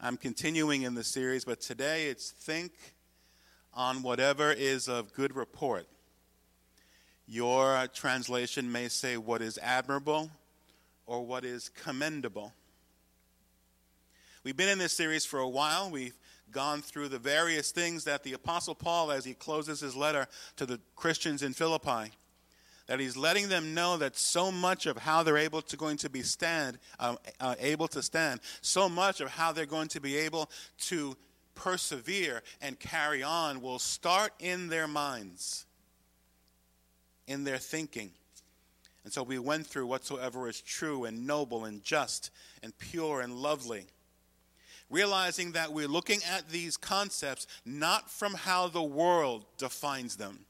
I'm continuing in the series, but today it's Think on Whatever is of Good Report. Your translation may say what is admirable or what is commendable. We've been in this series for a while. We've gone through the various things that the Apostle Paul, as he closes his letter to the Christians in Philippi, that he's letting them know that so much of how they're able to going to be stand uh, uh, able to stand so much of how they're going to be able to persevere and carry on will start in their minds in their thinking. And so we went through whatsoever is true and noble and just and pure and lovely realizing that we're looking at these concepts not from how the world defines them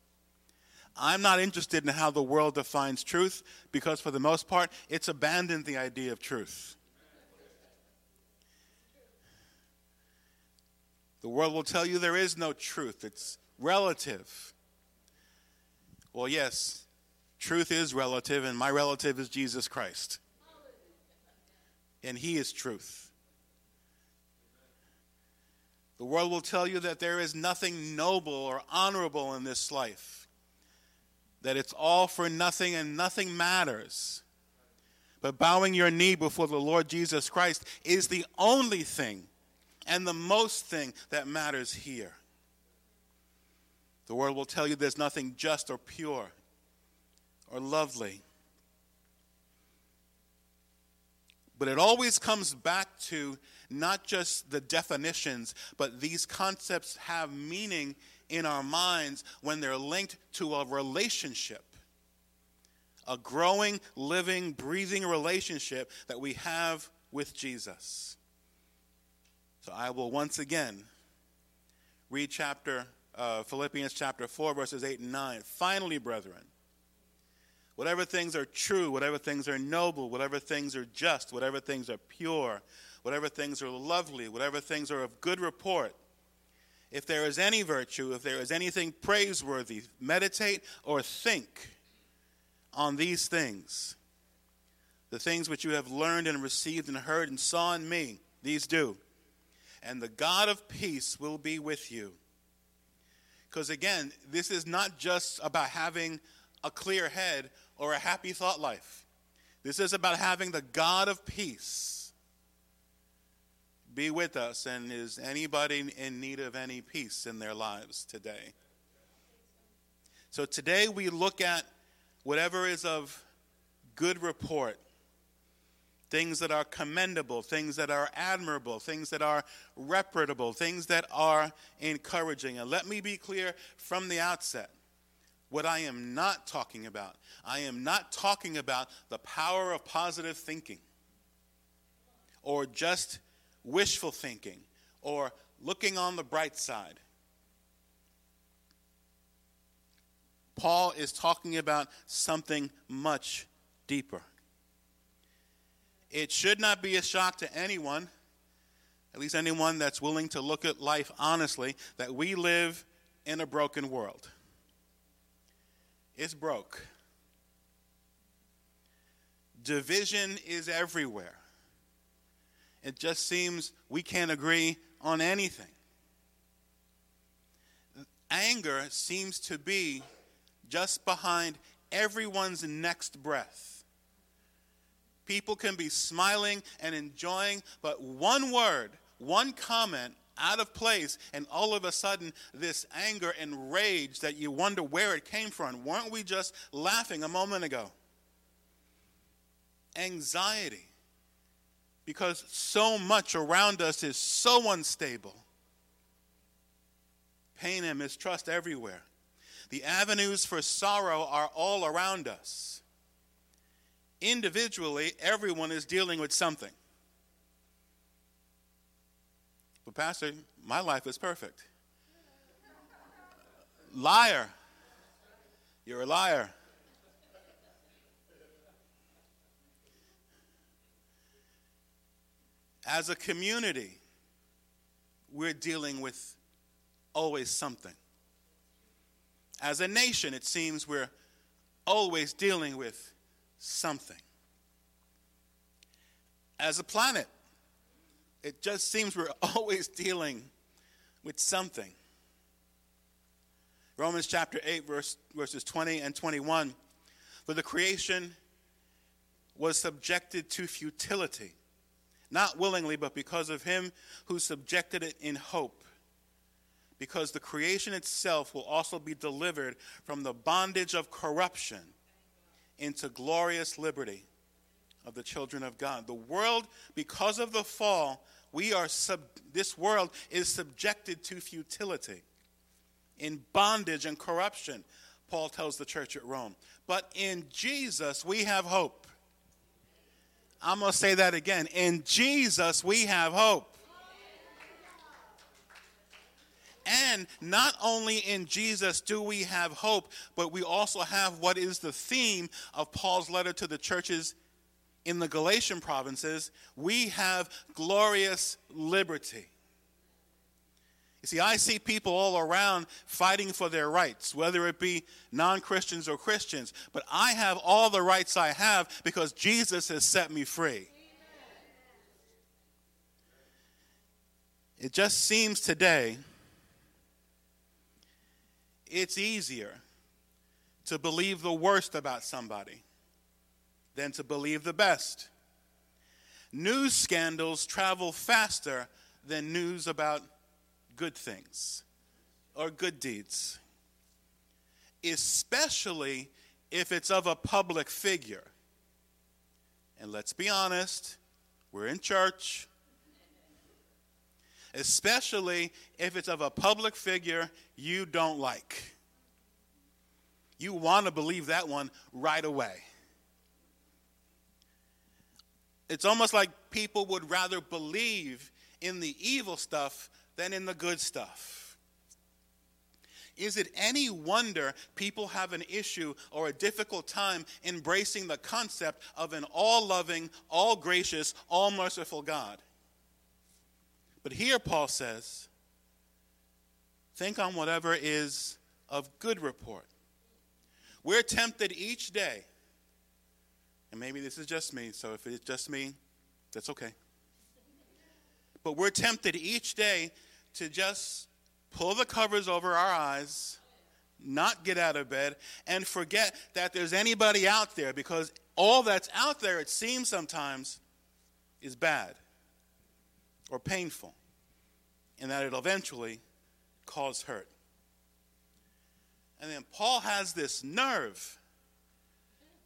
I'm not interested in how the world defines truth because, for the most part, it's abandoned the idea of truth. The world will tell you there is no truth, it's relative. Well, yes, truth is relative, and my relative is Jesus Christ. And He is truth. The world will tell you that there is nothing noble or honorable in this life that it's all for nothing and nothing matters. But bowing your knee before the Lord Jesus Christ is the only thing and the most thing that matters here. The world will tell you there's nothing just or pure or lovely. But it always comes back to not just the definitions, but these concepts have meaning in our minds when they're linked to a relationship. A growing, living, breathing relationship that we have with Jesus. So I will once again read chapter uh, Philippians chapter 4, verses 8 and 9. Finally, brethren, whatever things are true, whatever things are noble, whatever things are just, whatever things are pure, whatever things are lovely, whatever things are of good report if there is any virtue, if there is anything praiseworthy, meditate or think on these things. The things which you have learned and received and heard and saw in me, these do. And the God of peace will be with you. Because again, this is not just about having a clear head or a happy thought life. This is about having the God of peace be with us. And is anybody in need of any peace in their lives today? So today we look at whatever is of good report, things that are commendable, things that are admirable, things that are reputable, things that are encouraging. And let me be clear from the outset what I am not talking about. I am not talking about the power of positive thinking or just wishful thinking or looking on the bright side. Paul is talking about something much deeper. It should not be a shock to anyone, at least anyone that's willing to look at life honestly, that we live in a broken world. It's broke. Division is everywhere. It just seems we can't agree on anything. Anger seems to be just behind everyone's next breath. People can be smiling and enjoying, but one word, one comment out of place, and all of a sudden, this anger and rage that you wonder where it came from. Weren't we just laughing a moment ago? Anxiety because so much around us is so unstable. Pain and mistrust everywhere. The avenues for sorrow are all around us. Individually, everyone is dealing with something. But, Pastor, my life is perfect. Liar. You're a liar. As a community, we're dealing with always something. As a nation, it seems we're always dealing with something. As a planet, it just seems we're always dealing with something. Romans chapter 8, verse, verses 20 and 21. For the creation was subjected to futility, not willingly, but because of him who subjected it in hope. Because the creation itself will also be delivered from the bondage of corruption into glorious liberty of the children of God. The world, because of the fall, we are sub, this world is subjected to futility, in bondage and corruption, Paul tells the church at Rome. But in Jesus, we have hope. I'm going to say that again. In Jesus, we have hope. And not only in Jesus do we have hope, but we also have what is the theme of Paul's letter to the churches in the Galatian provinces. We have glorious liberty. See, I see people all around fighting for their rights, whether it be non Christians or Christians, but I have all the rights I have because Jesus has set me free. It just seems today it's easier to believe the worst about somebody than to believe the best. News scandals travel faster than news about good things or good deeds, especially if it's of a public figure. And let's be honest, we're in church. Especially if it's of a public figure you don't like. You want to believe that one right away. It's almost like people would rather believe in the evil stuff than in the good stuff. Is it any wonder people have an issue or a difficult time embracing the concept of an all loving, all gracious, all merciful God? But here Paul says, think on whatever is of good report. We're tempted each day, and maybe this is just me, so if it's just me, that's okay. But we're tempted each day to just pull the covers over our eyes, not get out of bed, and forget that there's anybody out there because all that's out there, it seems sometimes, is bad or painful, and that it'll eventually cause hurt. And then Paul has this nerve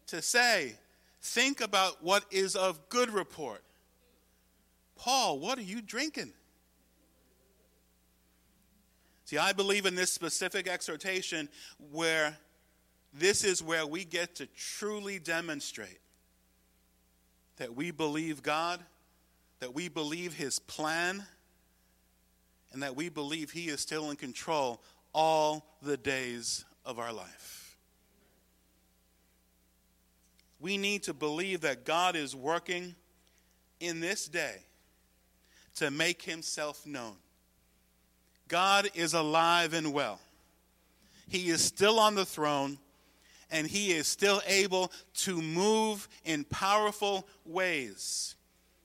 to say, think about what is of good report. Paul, what are you drinking? See, I believe in this specific exhortation where this is where we get to truly demonstrate that we believe God, that we believe His plan, and that we believe He is still in control all the days of our life. We need to believe that God is working in this day to make Himself known. God is alive and well. He is still on the throne, and He is still able to move in powerful ways.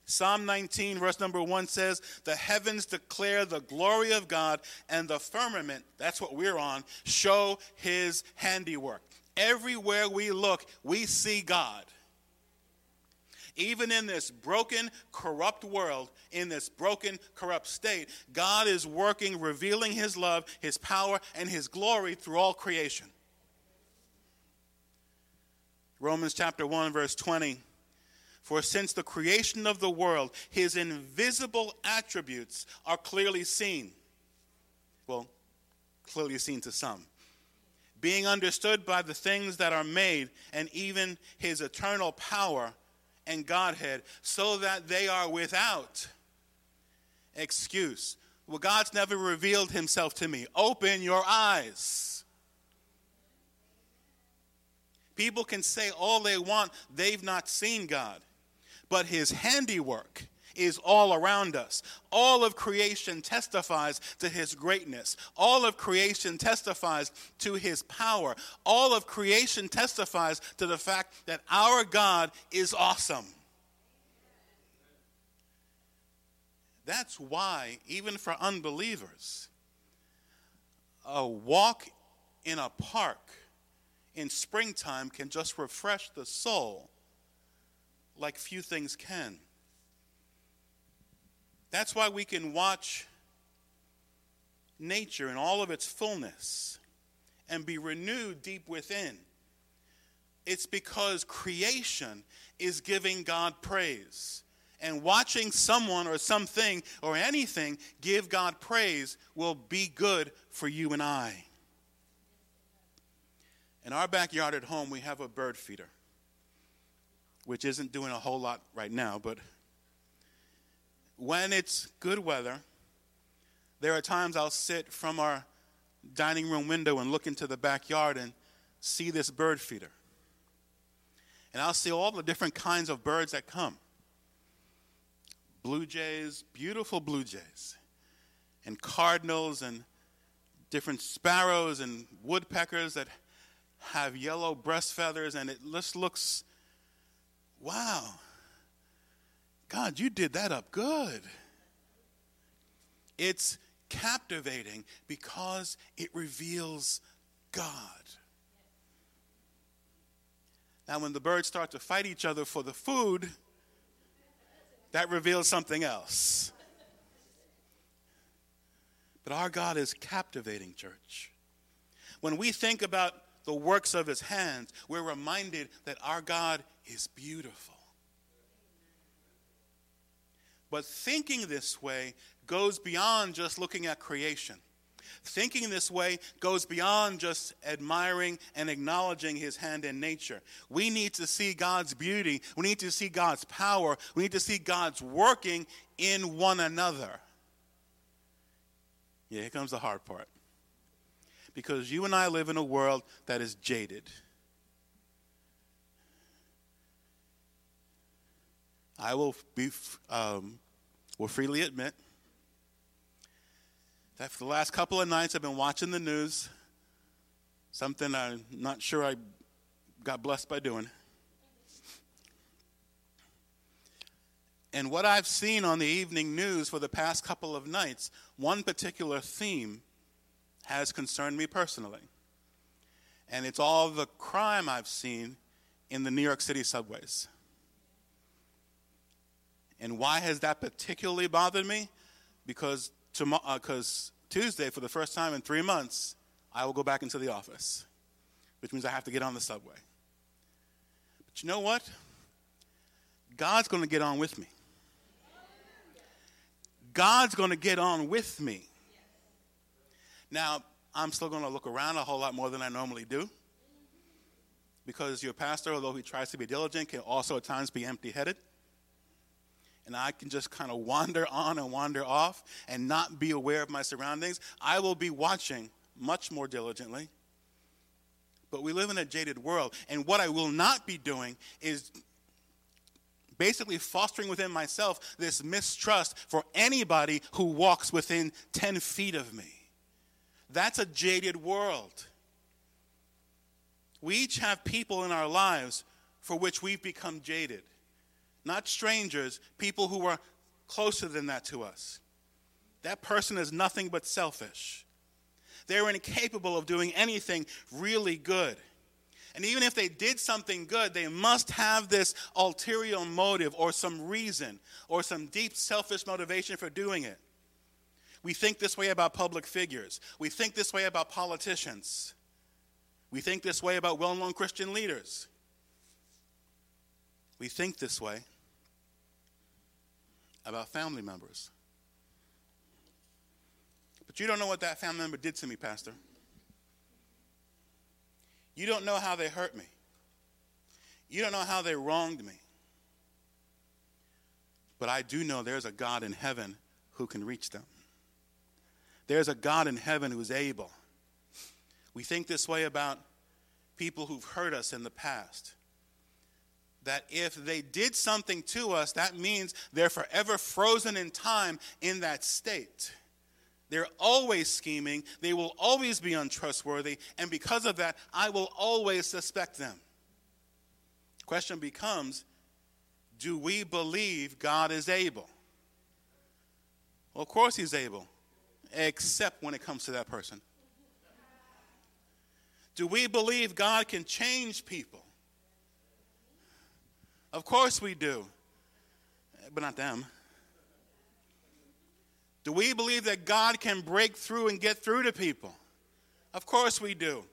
Psalm 19, verse number 1 says, The heavens declare the glory of God, and the firmament, that's what we're on, show His handiwork. Everywhere we look, we see God even in this broken, corrupt world, in this broken, corrupt state, God is working, revealing His love, His power, and His glory through all creation. Romans chapter 1, verse 20. For since the creation of the world, his invisible attributes are clearly seen. Well, clearly seen to some. Being understood by the things that are made, and even his eternal power and Godhead so that they are without excuse. Well, God's never revealed himself to me. Open your eyes. People can say all they want, they've not seen God. But his handiwork is all around us. All of creation testifies to his greatness. All of creation testifies to his power. All of creation testifies to the fact that our God is awesome. That's why, even for unbelievers, a walk in a park in springtime can just refresh the soul like few things can. That's why we can watch nature in all of its fullness and be renewed deep within. It's because creation is giving God praise. And watching someone or something or anything give God praise will be good for you and I. In our backyard at home, we have a bird feeder, which isn't doing a whole lot right now, but when it's good weather, there are times I'll sit from our dining room window and look into the backyard and see this bird feeder. And I'll see all the different kinds of birds that come blue jays, beautiful blue jays, and cardinals, and different sparrows and woodpeckers that have yellow breast feathers, and it just looks, wow, God, you did that up good. It's captivating because it reveals God. Now, when the birds start to fight each other for the food, that reveals something else. But our God is captivating, church. When we think about the works of his hands, we're reminded that our God is beautiful. But thinking this way goes beyond just looking at creation. Thinking this way goes beyond just admiring and acknowledging his hand in nature. We need to see God's beauty. We need to see God's power. We need to see God's working in one another. Yeah, here comes the hard part. Because you and I live in a world that is jaded. I will be um, will freely admit that for the last couple of nights I've been watching the news, something I'm not sure I got blessed by doing. And what I've seen on the evening news for the past couple of nights, one particular theme has concerned me personally. And it's all the crime I've seen in the New York City subways. And why has that particularly bothered me? Because tomorrow, uh, Tuesday, for the first time in three months, I will go back into the office, which means I have to get on the subway. But you know what? God's going to get on with me. God's going to get on with me. Now, I'm still going to look around a whole lot more than I normally do because your pastor, although he tries to be diligent, can also at times be empty headed and I can just kind of wander on and wander off and not be aware of my surroundings, I will be watching much more diligently. But we live in a jaded world, and what I will not be doing is basically fostering within myself this mistrust for anybody who walks within 10 feet of me. That's a jaded world. We each have people in our lives for which we've become jaded not strangers, people who are closer than that to us. That person is nothing but selfish. They're incapable of doing anything really good. And even if they did something good, they must have this ulterior motive or some reason or some deep selfish motivation for doing it. We think this way about public figures. We think this way about politicians. We think this way about well known Christian leaders. We think this way about family members. But you don't know what that family member did to me, Pastor. You don't know how they hurt me. You don't know how they wronged me. But I do know there's a God in heaven who can reach them. There's a God in heaven who's able. We think this way about people who've hurt us in the past that if they did something to us, that means they're forever frozen in time in that state. They're always scheming, they will always be untrustworthy, and because of that, I will always suspect them. The question becomes do we believe God is able? Well, of course he's able, except when it comes to that person. Do we believe God can change people? Of course we do, but not them. Do we believe that God can break through and get through to people? Of course we do.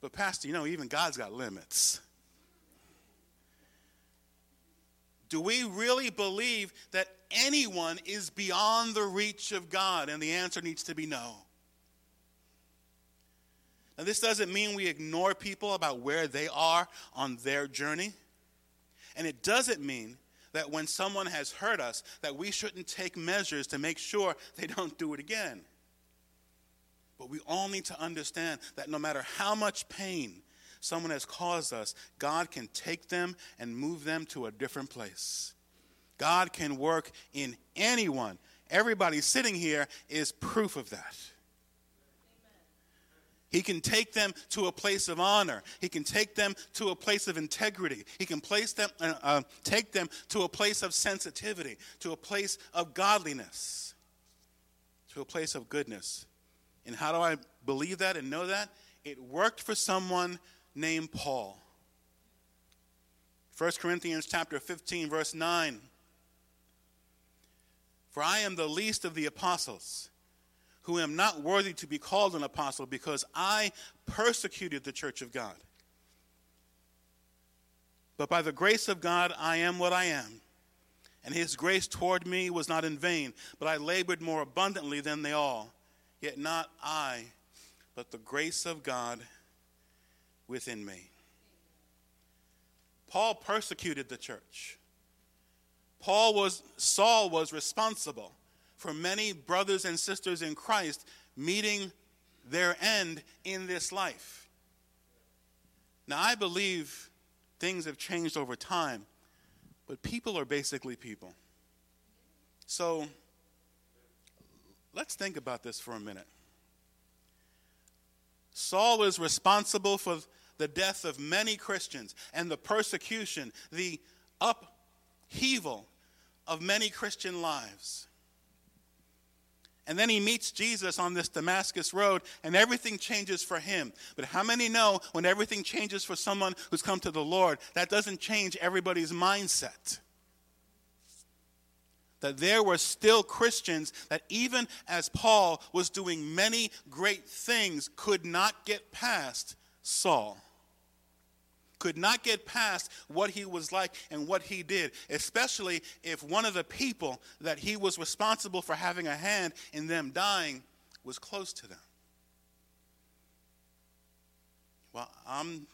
But, Pastor, you know, even God's got limits. Do we really believe that anyone is beyond the reach of God? And the answer needs to be no. Now, this doesn't mean we ignore people about where they are on their journey. And it doesn't mean that when someone has hurt us, that we shouldn't take measures to make sure they don't do it again. But we all need to understand that no matter how much pain someone has caused us, God can take them and move them to a different place. God can work in anyone. Everybody sitting here is proof of that. He can take them to a place of honor. He can take them to a place of integrity. He can place them, uh, uh, take them to a place of sensitivity, to a place of godliness, to a place of goodness. And how do I believe that and know that? It worked for someone named Paul. 1 Corinthians chapter 15 verse 9 For I am the least of the apostles who am not worthy to be called an apostle because I persecuted the church of God. But by the grace of God I am what I am. And his grace toward me was not in vain, but I labored more abundantly than they all. Yet not I, but the grace of God within me. Paul persecuted the church. Paul was Saul was responsible for many brothers and sisters in Christ meeting their end in this life. Now I believe things have changed over time, but people are basically people. So Let's think about this for a minute. Saul is responsible for the death of many Christians and the persecution, the upheaval of many Christian lives. And then he meets Jesus on this Damascus road, and everything changes for him. But how many know when everything changes for someone who's come to the Lord, that doesn't change everybody's mindset? that there were still Christians that, even as Paul was doing many great things, could not get past Saul. Could not get past what he was like and what he did, especially if one of the people that he was responsible for having a hand in them dying was close to them. Well, I'm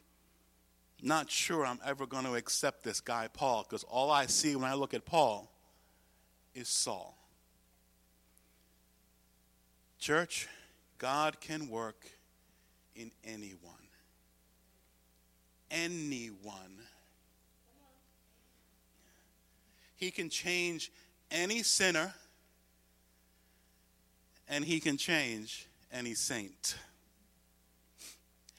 not sure I'm ever going to accept this guy, Paul, because all I see when I look at Paul is Saul. Church, God can work in anyone. Anyone. He can change any sinner, and he can change any saint.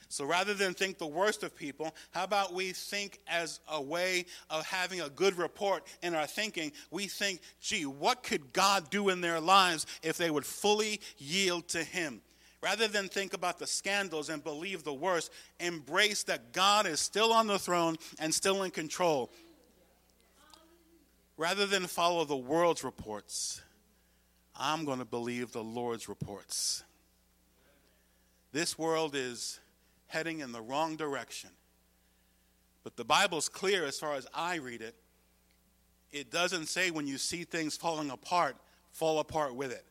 So rather than think the worst of people, how about we think as a way of having a good report in our thinking? We think, gee, what could God do in their lives if they would fully yield to Him? Rather than think about the scandals and believe the worst, embrace that God is still on the throne and still in control. Rather than follow the world's reports, I'm going to believe the Lord's reports. This world is heading in the wrong direction. But the Bible's clear as far as I read it. It doesn't say when you see things falling apart, fall apart with it.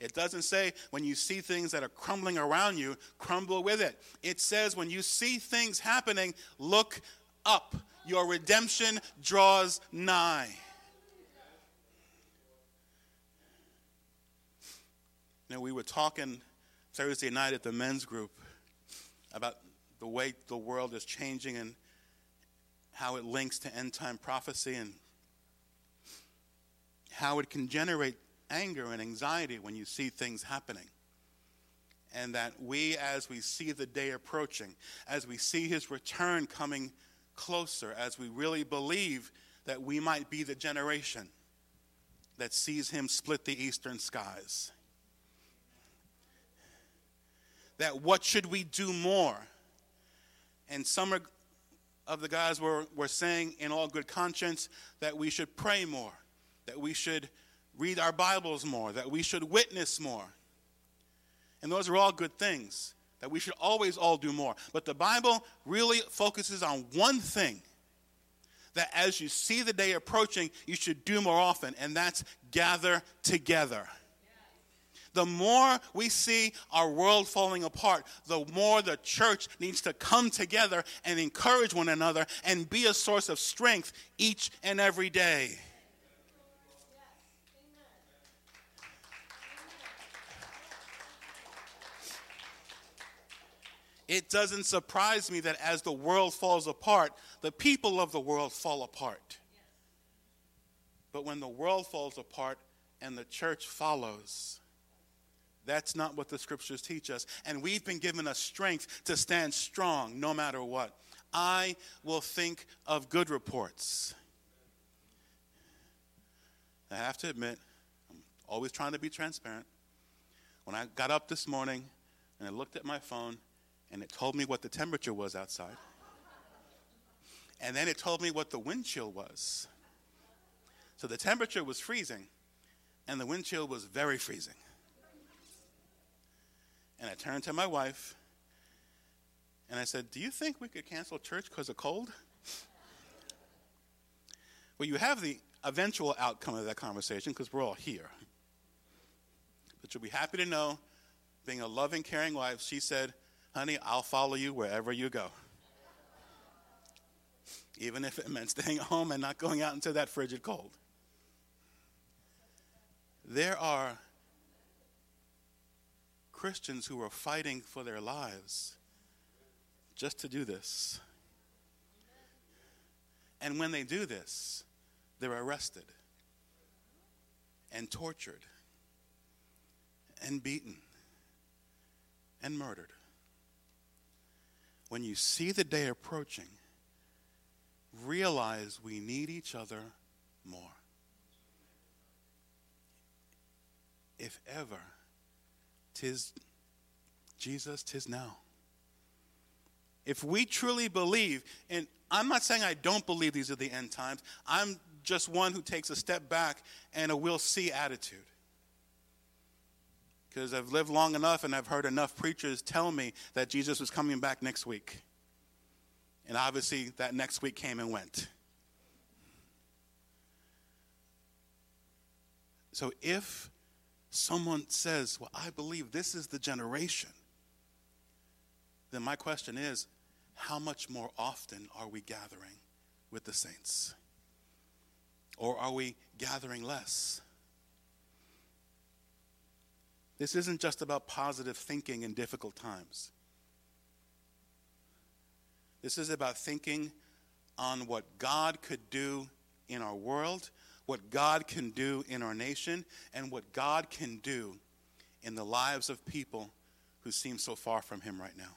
It doesn't say when you see things that are crumbling around you, crumble with it. It says when you see things happening, look up. Your redemption draws nigh. Now, we were talking Thursday night at the men's group about the way the world is changing and how it links to end time prophecy and how it can generate anger and anxiety when you see things happening. And that we, as we see the day approaching, as we see his return coming closer, as we really believe that we might be the generation that sees him split the eastern skies. That what should we do more? And some of the guys were, were saying, in all good conscience, that we should pray more, that we should read our Bibles more, that we should witness more. And those are all good things, that we should always all do more. But the Bible really focuses on one thing that as you see the day approaching, you should do more often, and that's gather together. The more we see our world falling apart, the more the church needs to come together and encourage one another and be a source of strength each and every day. It doesn't surprise me that as the world falls apart, the people of the world fall apart. But when the world falls apart and the church follows, that's not what the scriptures teach us. And we've been given a strength to stand strong no matter what. I will think of good reports. I have to admit, I'm always trying to be transparent. When I got up this morning and I looked at my phone, and it told me what the temperature was outside. And then it told me what the wind chill was. So the temperature was freezing, and the wind chill was very freezing. And I turned to my wife, and I said, Do you think we could cancel church because of cold? Well, you have the eventual outcome of that conversation because we're all here. But you'll be happy to know, being a loving, caring wife, she said, honey, I'll follow you wherever you go. Even if it meant staying home and not going out into that frigid cold. There are Christians who are fighting for their lives just to do this. And when they do this, they're arrested and tortured and beaten and murdered when you see the day approaching, realize we need each other more. If ever, tis Jesus, tis now. If we truly believe, and I'm not saying I don't believe these are the end times, I'm just one who takes a step back and a we'll see attitude because I've lived long enough and I've heard enough preachers tell me that Jesus was coming back next week. And obviously, that next week came and went. So if someone says, Well, I believe this is the generation, then my question is, how much more often are we gathering with the saints? Or are we gathering less? This isn't just about positive thinking in difficult times. This is about thinking on what God could do in our world, what God can do in our nation, and what God can do in the lives of people who seem so far from Him right now.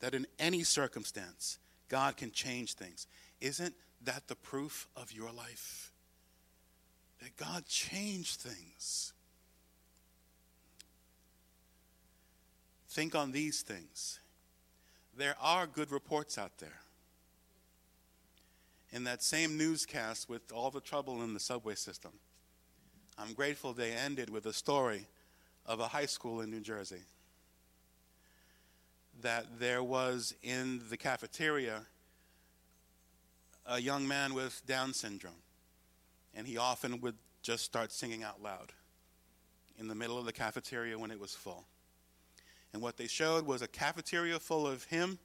That in any circumstance, God can change things. Isn't that the proof of your life? That God changed things. Think on these things. There are good reports out there. In that same newscast with all the trouble in the subway system, I'm grateful they ended with a story of a high school in New Jersey. That there was in the cafeteria a young man with Down syndrome, and he often would just start singing out loud in the middle of the cafeteria when it was full. And what they showed was a cafeteria full of him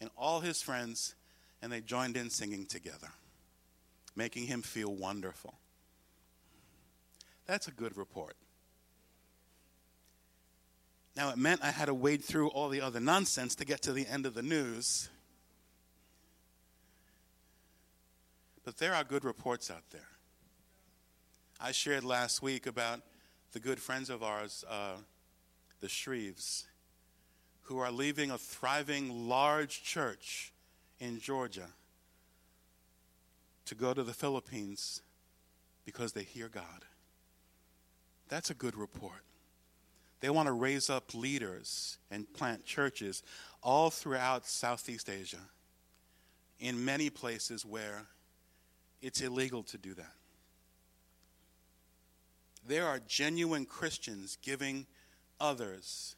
and all his friends, and they joined in singing together, making him feel wonderful. That's a good report. Now, it meant I had to wade through all the other nonsense to get to the end of the news. But there are good reports out there. I shared last week about the good friends of ours, uh, the Shreves who are leaving a thriving large church in Georgia to go to the Philippines because they hear God. That's a good report. They want to raise up leaders and plant churches all throughout Southeast Asia, in many places where it's illegal to do that. There are genuine Christians giving others,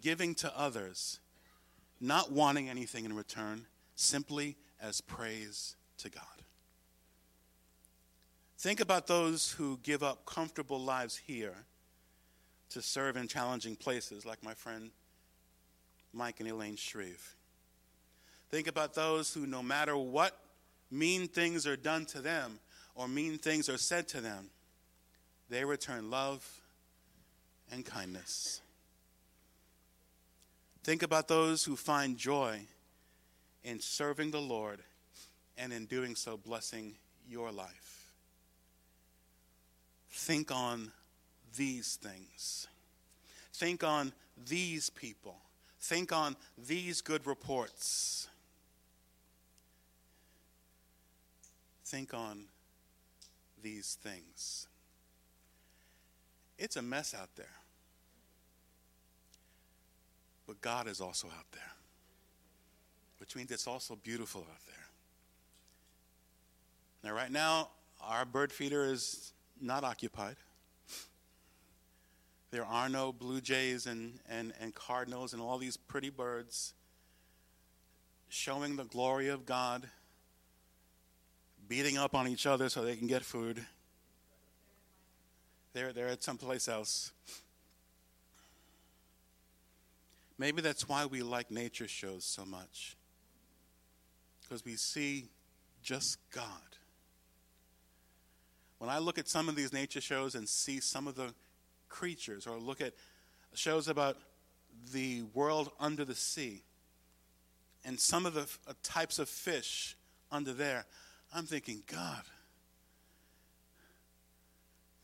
giving to others, not wanting anything in return, simply as praise to God. Think about those who give up comfortable lives here to serve in challenging places, like my friend Mike and Elaine Shreve. Think about those who, no matter what mean things are done to them or mean things are said to them, they return love and kindness. Think about those who find joy in serving the Lord and in doing so, blessing your life. Think on these things. Think on these people. Think on these good reports. Think on these things. It's a mess out there. But God is also out there, which means it's also beautiful out there. Now, right now, our bird feeder is not occupied. There are no blue jays and, and, and cardinals and all these pretty birds showing the glory of God, beating up on each other so they can get food. They're, they're at someplace else. Maybe that's why we like nature shows so much. Because we see just God. When I look at some of these nature shows and see some of the creatures, or look at shows about the world under the sea, and some of the uh, types of fish under there, I'm thinking, God,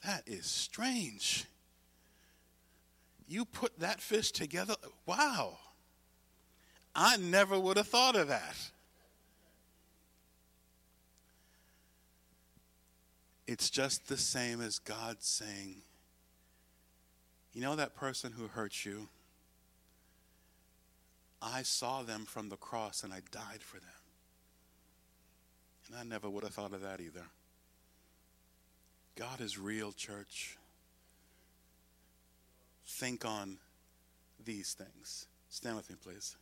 that is strange. You put that fish together? Wow. I never would have thought of that. It's just the same as God saying, You know that person who hurt you? I saw them from the cross and I died for them. And I never would have thought of that either. God is real, church think on these things. Stand with me, please.